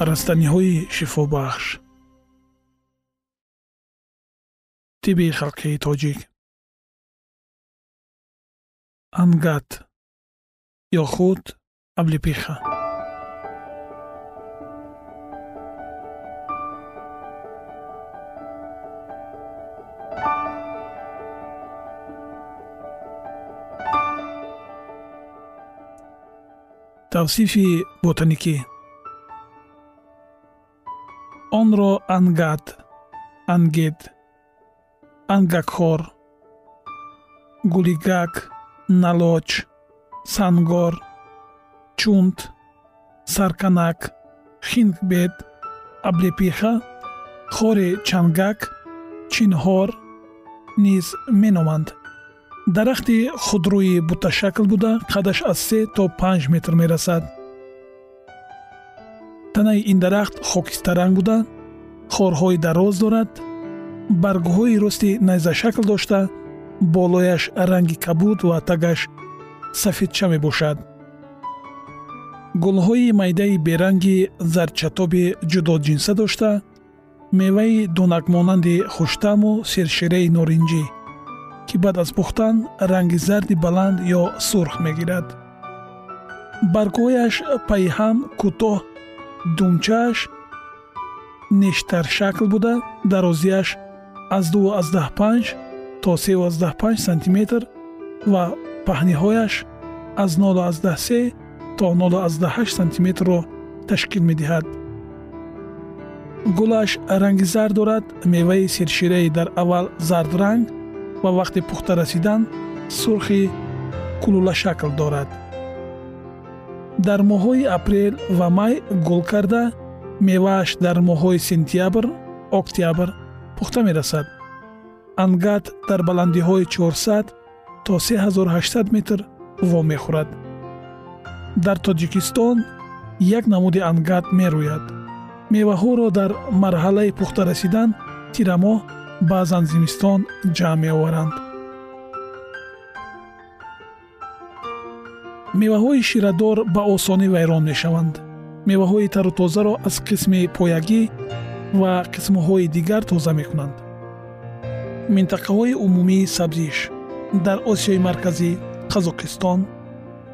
растаниҳои шифобахш. Тиби халқии тоҷик. Ангат. Ё худ аблипиха. Тавсифи ботаникӣ онро ангат ангед ангакхор гулигак налоч сангор чунт сарканак хингбед аблепиха хори чангак чинҳор низ меноманд. дарахти худрӯи буташакл буда қадаш аз се то панҷ метр мерасад танаи ин дарахт хокистаранг буда хорҳои дароз дорад баргҳои рости найзашакл дошта болояш ранги кабуд ва тагаш сафедча мебошад. Гулҳои майдаи беранги зарчатоби ҷудоҷинса дошта меваи донакмонанди хуштаму сершираи норинҷӣ ки баъд аз пухтан ранги зарди баланд ё сурх мегирад. Баргҳояш пайҳам кӯтоҳ думчааш нештаршакл буда дарозиаш аз 25 то 35 сантиметр ва паҳниҳояш аз 03 то 08 сантиметрро ташкил медиҳад. Гулаш ранги зард дорад меваи сершираи дар аввал зардранг ва вақти пухта расидан сурхи кулулашакл дорад дар моҳҳои апрел ва май гул карда мевааш дар моҳҳои сентябр октябр пухта мерасад. Ангат дар баландиҳои 400 то 3800 метр во мехӯрад. Дар тоҷикистон як намуди ангат мерӯяд. Меваҳоро дар марҳалаи пухта расидан тирамоҳ баъзан зимистон ҷамъ меоваранд меваҳои ширадор ба осонӣ вайрон мешаванд. Меваҳои тарутозаро аз қисми поягӣ ва қисмҳои дигар тоза мекунанд. Минтақаҳои умумии сабзиш дар осиёи марказӣ қазоқистон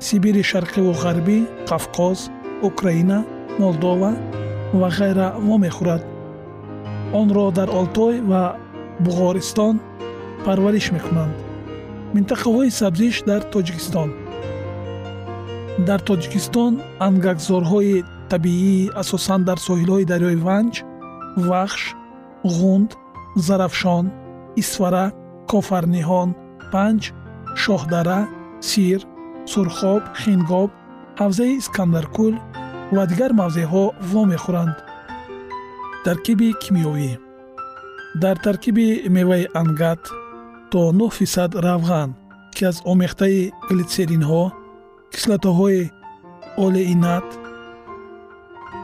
сибири шарқиву ғарбӣ қавқоз украина молдова ва ғайра вомехӯрад. Онро дар олтой ва буғористон парвариш мекунанд. Минтақаҳои сабзиш дар тоҷикистон дар тоҷикистон ангакзорҳои табиӣ асосан дар соҳилҳои дарёи ванҷ вахш ғунд зарафшон исфара кофарниҳон панҷ шоҳдара сир сурхоб хингоб ҳавзаи искандаркӯл ва дигар мавзеъҳо вомехӯранд таркиби кимиёвӣ. Дар таркиби меваи ангат то 9 фисад равған ки аз омехтаи глитсеринҳо кислотаҳои олеинат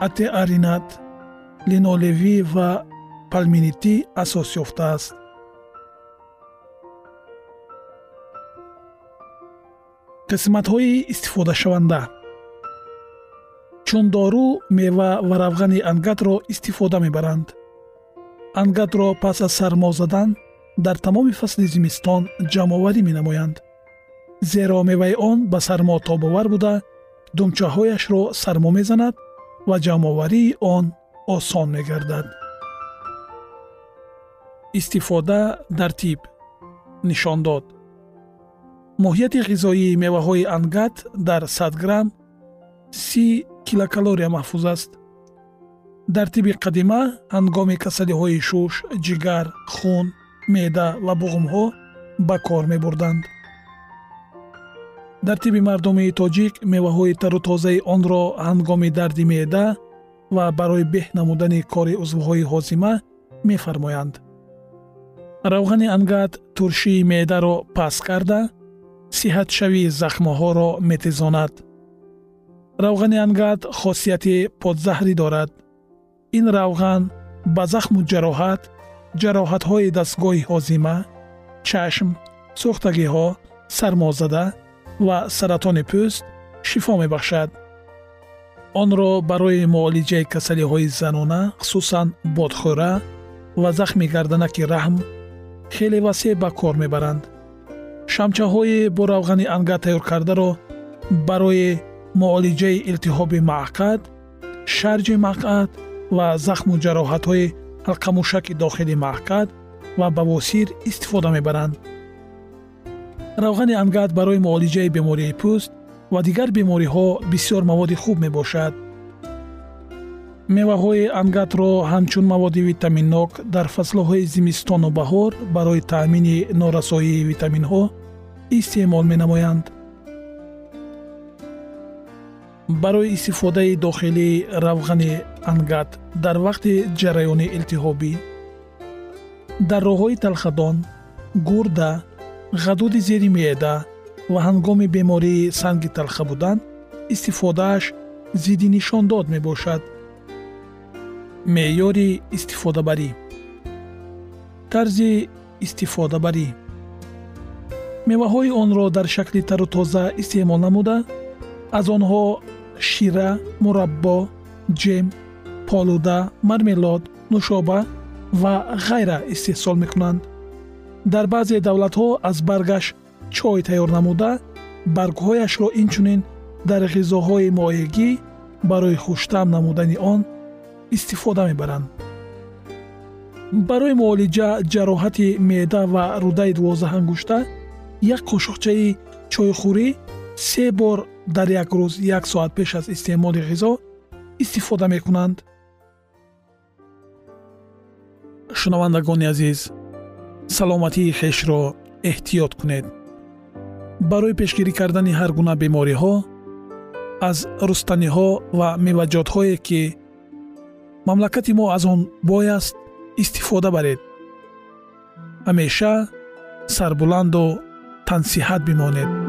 атеаринат линолевӣ ва палминитӣ асос ёфтааст қисматҳои истифодашаванда. Чун дору мева ва равғани ангатро истифода мебаранд. Ангатро пас аз сармо задан дар тамоми фасли зимистон ҷамъоварӣ менамоянд зеро меваи он ба сармо тобовар буда думчаҳояшро сармо мезанад ва ҷамъоварии он осон мегардад. Истифода дар тиб. Нишон дод. Моҳияти ғизоии меваҳои ангат дар 100 грамм си килокалория маҳфуз аст. Дар тиби қадима ҳангоми касалиҳои шуш ҷигар хун меъда ва буғумҳо ба кор мебурданд дар тиби мардуми тоҷик меваҳои тарутозаи онро ҳангоми дарди меъда ва барои беҳ намудани кори узвҳои ҳозима мефармоянд. Равғани ангат туршии меъдаро паст карда сиҳатшавии захмҳоро метезонад равғани ангат хосияти подзаҳрӣ дорад. Ин равған ба захму ҷароҳат ҷароҳатҳои дастгоҳи ҳозима чашм сӯхтагиҳо сармозада ва саратони пӯст шифо мебахшад. Онро барои муолиҷаи касалиҳои занона хусусан бодхӯра ва захми гарданаки раҳм хеле васеъ ба кор мебаранд. Шамчаҳои бо равғани анга тайёркардаро барои муолиҷаи илтиҳоби маъқад шарҷи мақъад ва захму ҷароҳатҳои ҳалқамушаки дохили маъқад ва бавосир истифода мебаранд равғани ангат барои муолиҷаи бемории пӯст ва дигар бемориҳо бисёр маводи хуб мебошад. меваҳои ангатро ҳамчун маводи витаминнок дар фаслҳои зимистону баҳор барои таъмини норасоии витаминҳо истеъмол менамоянд. барои истифодаи дохилии равғани ангат дар вақти ҷараёни илтиҳобӣ. дар роҳҳои талхадон гурда ғадуди зери меъда ва ҳангоми бемории санги талха будан истифодааш зидди нишондод мебошад. Меъёри истифодабарӣ. Тарзи истифодабарӣ. Меваҳои онро дар шакли тару тоза истеъмол намуда аз онҳо шира мураббо ҷем полуда мармелод нушоба ва ғайра истеҳсол мекунанд дар баъзе давлатҳо аз баргаш чой тайёр намуда баргҳояшро инчунин дар ғизоҳои моегӣ барои хуштам намудани он истифода мебаранд. Барои муолиҷа ҷароҳати меъда ва рудаи дувоздаҳангушта як қошуқчаи чойхӯрӣ се бор дар як рӯз як соат пеш аз истеъмоли ғизо истифода мекунанд. Шунавандагони азиз саломатии хешро эҳтиёт кунед. Барои пешгирӣ кардани ҳар гуна бемориҳо аз рустаниҳо ва меваҷотҳое ки мамлакати мо аз он бой аст истифода баред. Ҳамеша сарбуланду тансиҳат бимонед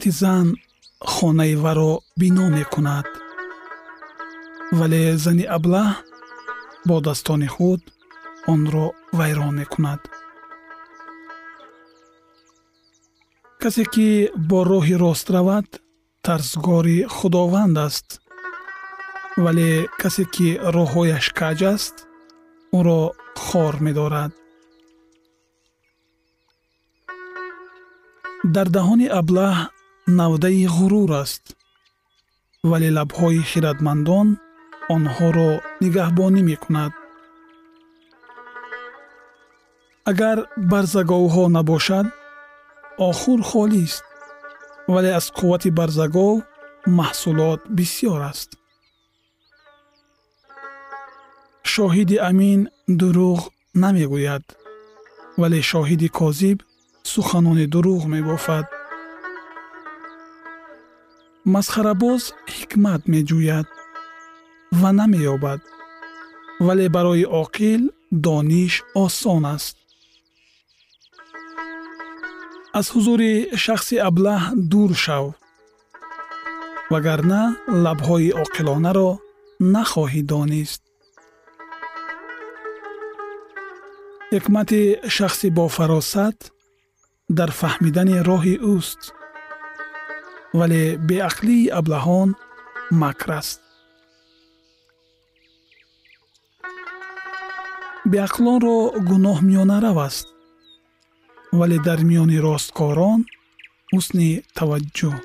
ҳикмати зан хонаи варо бино мекунад. Вале зани аблаҳ бо daстони худ онро вайрон мекунад. Касе ки бо роҳи рост равад тарзгори худованд аст. Вале касе ки роҳҳояш каҷ аст ӯро хор медорад. Дар даҳони аблаҳ навдаи ғурур аст вале лабҳои хиратмандон онҳоро нигаҳбонӣ мекунад. Агар барзаговҳо набошад охур холист вале аз қуввати барзагов маҳсулот бисьёр аст. Шоҳиди амин дурӯғ намегӯяд вале шоҳиди козиб суханони дурӯғ мебофад масхарабоз ҳикмат меҷӯяд ва намеёбад вале барои оқил дониш осон аст. Аз ҳузури шахси аблаҳ дур шав вагарна лабҳои оқилонаро нахоҳӣ донист. Ҳикмати шахси бофаросат дар фаҳмидани роҳи ӯст вале беақлии аблаҳон макр аст беақлонро гуноҳ миёнарав аст вале дар миёни росткорон ҳусни таваҷҷӯҳ.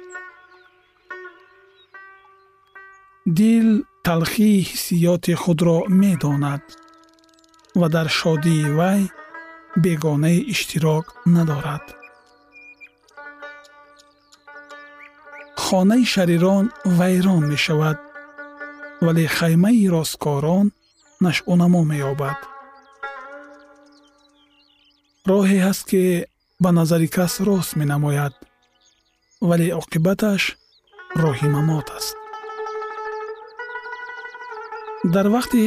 Дил талхии ҳиссиёти худро медонад ва дар шодии вай бегонаи иштирок надорад хонаи шарирон вайрон мешавад вале хаймаи росткорон нашъунамо меёбад роҳе ҳаст ки ба назари кас рост менамояд вале оқибаташ роҳи мамот аст дар вақти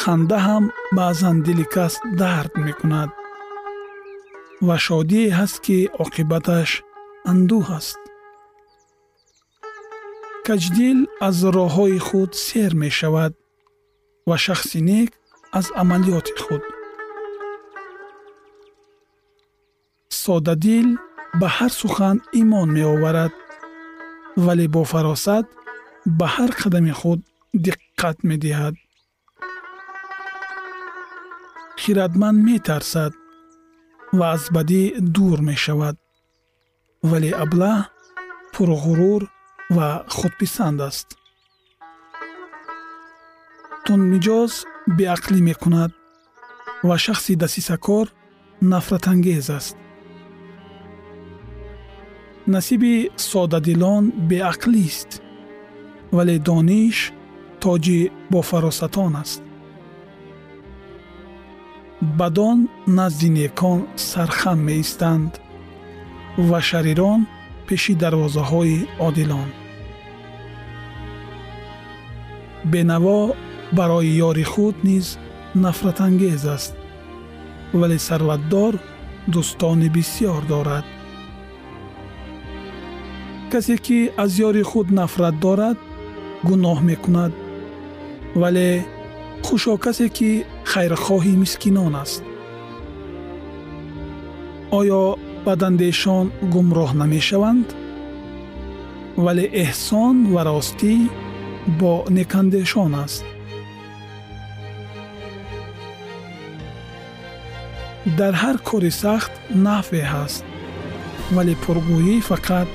ханда ҳам баъзан дили кас дард мекунад ва шодие ҳаст ки оқибаташ андӯҳ аст каҷдил аз роҳҳои худ сер мешавад ва шахси нек аз амалиёти худ. Содадил ба ҳар сухан имон меоварад вале бо фаросат ба ҳар қадами худ диққат медиҳад. Хиратманд метарсад ва аз бадӣ дур мешавад вале аблаҳ пурғурур ва худписанд аст тундмиҷоз беақлӣ мекунад ва шахси дасисакор нафратангез аст насиби содадилон беақлист вале дониш тоҷи бофаросатон аст бадон назди некон сархам меистанд ва шарирон пеши дарвозаҳои одилон бенаво барои ёри худ низ нафратангез аст вале сарватдор дӯстони бисьёр дорад. Касе ки аз ёри худ нафрат дорад гуноҳ мекунад вале хушо касе ки хайрхоҳи мискинон аст. Оё бадандешон гумроҳ намешаванд? Вале эҳсон ва ростӣ бо некандешон аст. Дар ҳар кори сахт нафъе ҳаст вале пургӯӣ фақат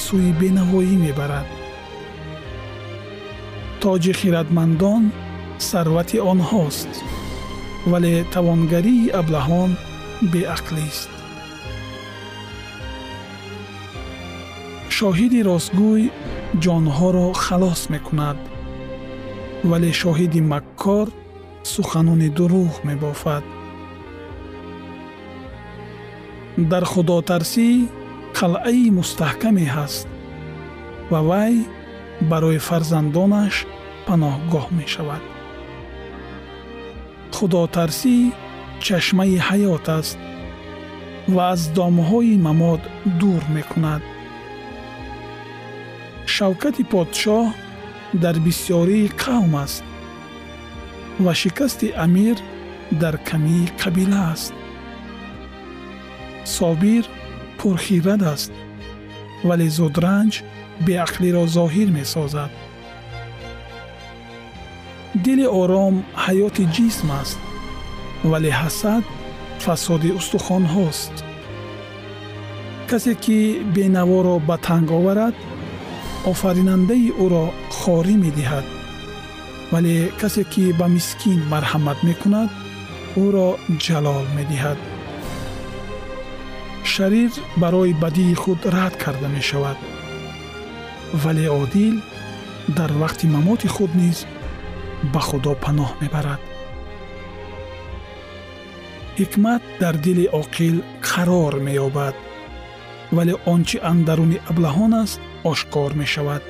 сӯи бенавоӣ мебарад. Тоҷи хиратмандон сарвати онҳост вале тавонгарии аблаҳон беақлист шоҳиди ростгӯй ҷонҳоро халос мекунад. Вале шоҳиди маккор суханони дурӯғ мебофад. Дар худотарсӣ қалъаи мустаҳкаме ҳаст ва вай барои фарзандонаш паноҳгоҳ мешавад. Худотарсӣ чашмаи ҳаёт аст ва аз домҳои мамод дур мекунад шавкати подшоҳ дар бисьёрии қавм аст ва шикасти амир дар камии қабила аст. Собир пурхират аст вале зудранҷ беақлиро зоҳир месозад. Дили ором ҳаёти ҷисм аст вале ҳасад фасоди устухонҳост. Касе ки бенаворо ба танг оварад офаринандаи ӯро хорӣ медиҳад. Вале касе ки ба мискин марҳамат мекунад ӯро ҷалол медиҳад. Шарир барои бадии худ рад карда мешавад. Вале одил дар вақти мамоти худ низ ба худо паноҳ мебарад. Ҳикмат дар дили оқил қарор меёбад. Вале он чи андаруни аблаҳон аст ошкор мешавад.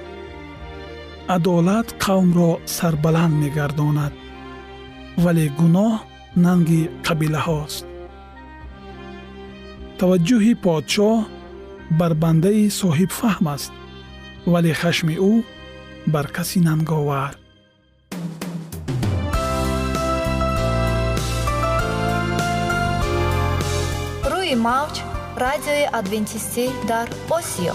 Адолат қавмро сарбаланд мегардонад вале гуноҳ нанги қабилаҳост. Таваҷҷӯҳи подшоҳ бар бандаи соҳибфаҳм аст вале хашми ӯ бар каси нанговар. Рӯи мавҷ радиои адвентистӣ дар осиё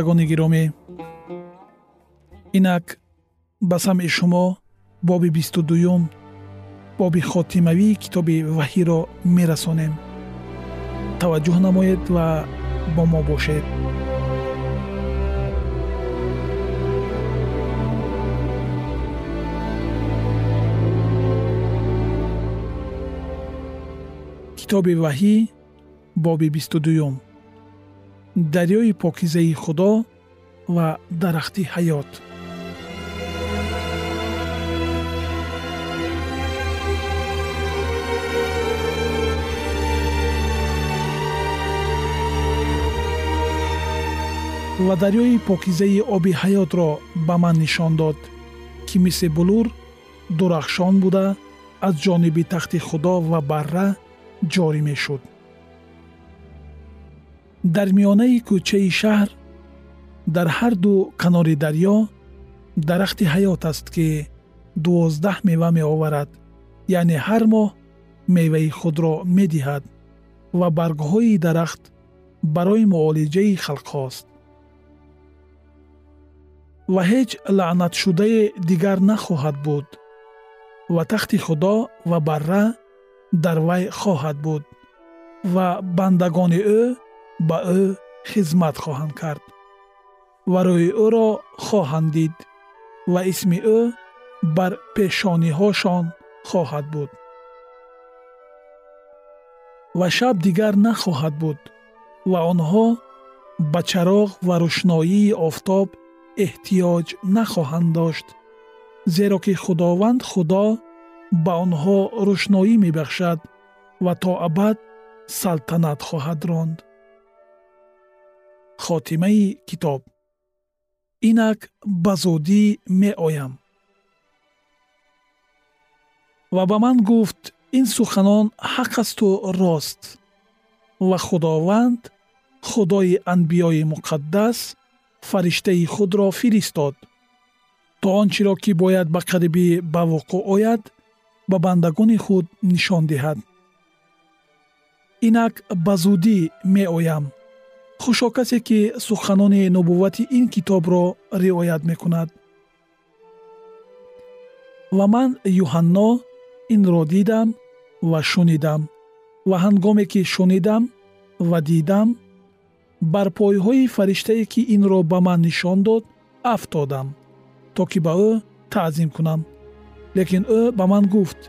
Шунавандагони гиромӣ. Инак ба самъи шумо боби бисту дуюм боби хотимавии китоби ваҳиро мерасонем. Таваҷҷӯҳ намоед ва бо мо бошед. Китоби ваҳӣ боби бисту дуюм дарёи покизаи худо ва дарахти ҳаёт. Ва дарёи покизаи оби ҳаётро ба ман нишон дод ки мисли булур дурахшон буда аз ҷониби тахти худо ва барра ҷорӣ мешуд дар миёнаи кӯчаи шаҳр дар ҳар ду канори дарьё дарахти ҳаёт аст ки дувоздаҳ мева меоварад яъне ҳар моҳ меваи худро медиҳад ва баргҳои дарахт барои муолиҷаи халқҳост. Ва ҳеҷ лаънатшудае дигар нахоҳад буд ва тахти худо ва барра дар вай хоҳад буд ва бандагони ӯ ба ӯ хизмат хоҳанд кард ва рӯи ӯро хоҳанд дид ва исми ӯ бар пешониҳошон хоҳад буд. ва шаб дигар нахоҳад буд ва онҳо ба чароғ ва рӯшноии офтоб эҳтиёҷ нахоҳанд дошт зеро ки худованд худо ба онҳо рӯшноӣ мебахшад ва то абад салтанат хоҳад ронд хотимаи китоб. Инак ба зудӣ меоям. Ва ба ман гуфт ин суханон ҳақ асту рост. Ва худованд худои анбиёи муқаддас фариштаи худро фиристод. То он чиро ки бояд ба қарибӣ ба вуқӯъ ояд ба бандагони худ нишон диҳад. Инак ба зудӣ меоям хушо касе ки суханони нубуввати ин китобро риоят мекунад. Ва ман юҳанно инро дидам ва шунидам ва ҳангоме ки шунидам ва дидам бар пойҳои фариштае ки инро ба ман нишон дод афтодам то ки ба ӯ таъзим кунам. Лекин ӯ ба ман гуфт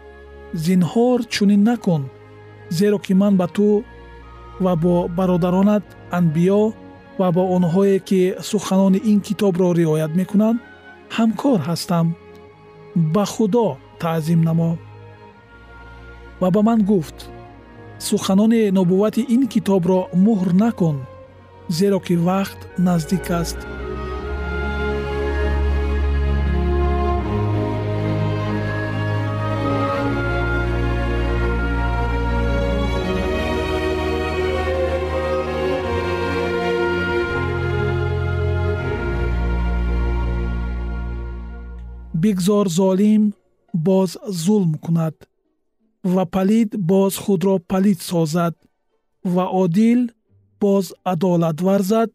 зинҳор чунин накун зеро ки ман ба ту ва бо бародаронат анбиё ва бо онҳое ки суханони ин китобро риоят мекунанд ҳамкор ҳастам. Ба худо таъзим намо. Ва ба ман гуфт суханони нубуввати ин китобро муҳр накун зеро ки вақт наздик аст бигзор золим боз зулм кунад ва палид боз худро палид созад ва одил боз адолат варзад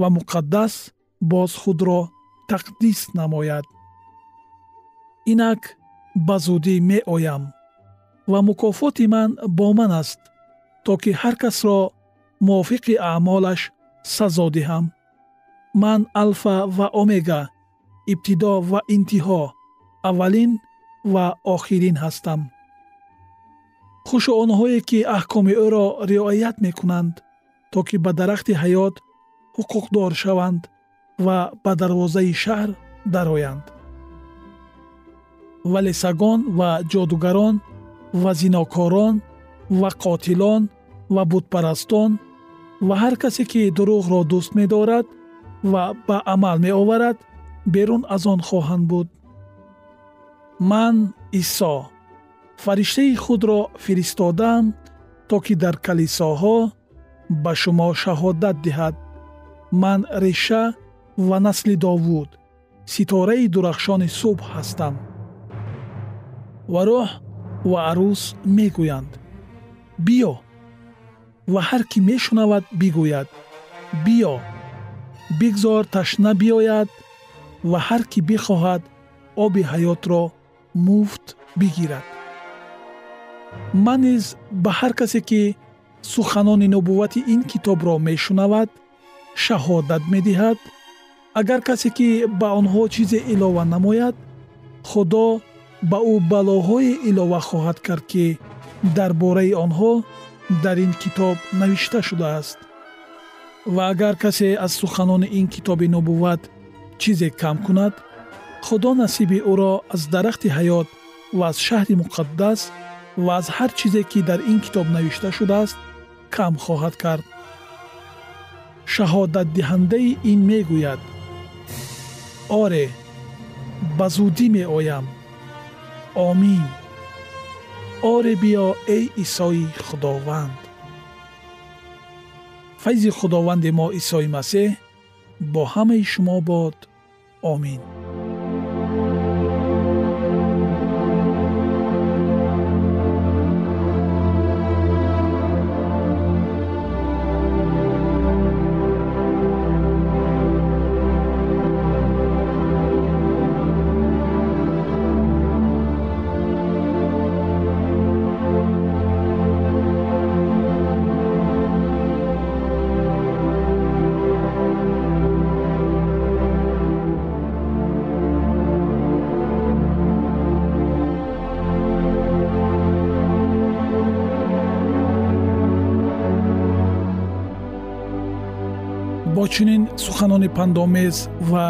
ва муқаддас боз худро тақдис намояд. Инак ба зудӣ меоям ва мукофоти ман бо ман аст то ки ҳар касро мувофиқи аъмолаш сазо диҳам. Ман алфа ва омега ибтидо ва интиҳо аввалин ва охирин ҳастам. Хушо онҳое ки аҳкоми ӯро риоят мекунанд то ки ба дарахти ҳаёт ҳуқуқдор шаванд ва ба дарвозаи шаҳр дароянд. Вале сагон ва ҷодугарон ва зинокорон ва қотилон ва бутпарастон ва ҳар касе ки дурӯғро дӯст медорад ва ба амал меоварад берун аз он хоҳанд буд. Ман исо фариштаи худро фиристодам то ки дар калисоҳо ба шумо шаҳодат диҳад. Ман реша ва насли довуд ситораи дурахшони субҳ ҳастам ва рӯҳ ва арӯс мегӯянд. Биё ва ҳар кӣ мешунавад бигӯяд. Биё бигзор ташна биёяд ва ҳар кӣ бихоҳад оби ҳаётро муфт бигирад. Ман низ ба ҳар касе ки суханони нубуввати ин китобро мешунавад шаҳодат медиҳад. Агар касе ки ба онҳо чизе илова намояд худо ба ӯ балоҳое илова хоҳад кард ки дар бораи онҳо дар ин китоб навишта шудааст. Ва агар касе аз суханони ин китоби нубувват чизе кам кунад худо насиби ӯро аз дарахти ҳаёт ва аз шаҳри муқаддас ва аз ҳар чизе ки дар ин китоб навишта шудааст кам хоҳад кард. Шаҳодатдиҳандаи ин мегӯяд. Оре ба зудӣ меоям. Омин. Оре биё эй исои худованд. Файзи худованди мо исои масеҳ бо ҳамаи шумо бод. Омин бо чунин суханони пандомез ва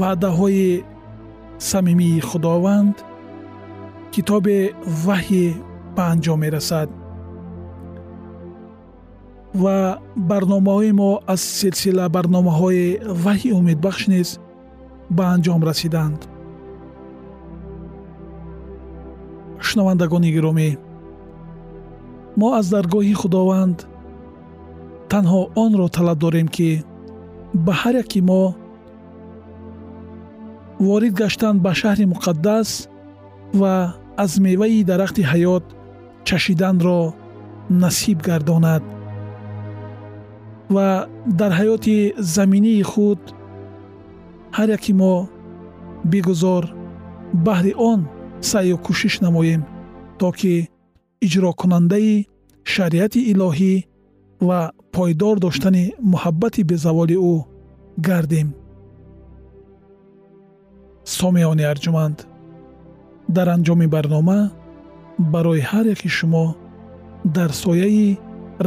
ваъдаҳои самимии худованд китоби ваҳйе ба анҷом мерасад. Ва барномаҳои мо аз силсила барномаҳои ваҳйи умедбахш низ ба анҷом расиданд. Шунавандагони гиромӣ мо аз даргоҳи худованд танҳо онро талаб дорем ки ба ҳар яки мо ворид гаштан ба шаҳри муқаддас ва аз меваи дарахти ҳаёт чашиданро насиб гардонад ва дар ҳаёти заминии худ ҳар яки мо бигузор баҳри он саъю кӯшиш намоем то ки иҷрокунандаи шариати илоҳӣ ва пойдор доштани муҳаббати безаволи ӯ гардем. Сомиёни арҷуманд дар анҷоми барнома барои ҳар яки шумо дар сояи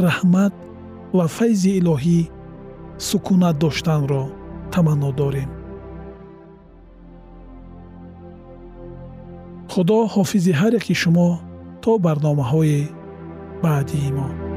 раҳмат ва файзи илоҳӣ сукунат доштанро таманно дорем. Худо ҳофизи ҳар яки шумо то барномаҳои баъдии мо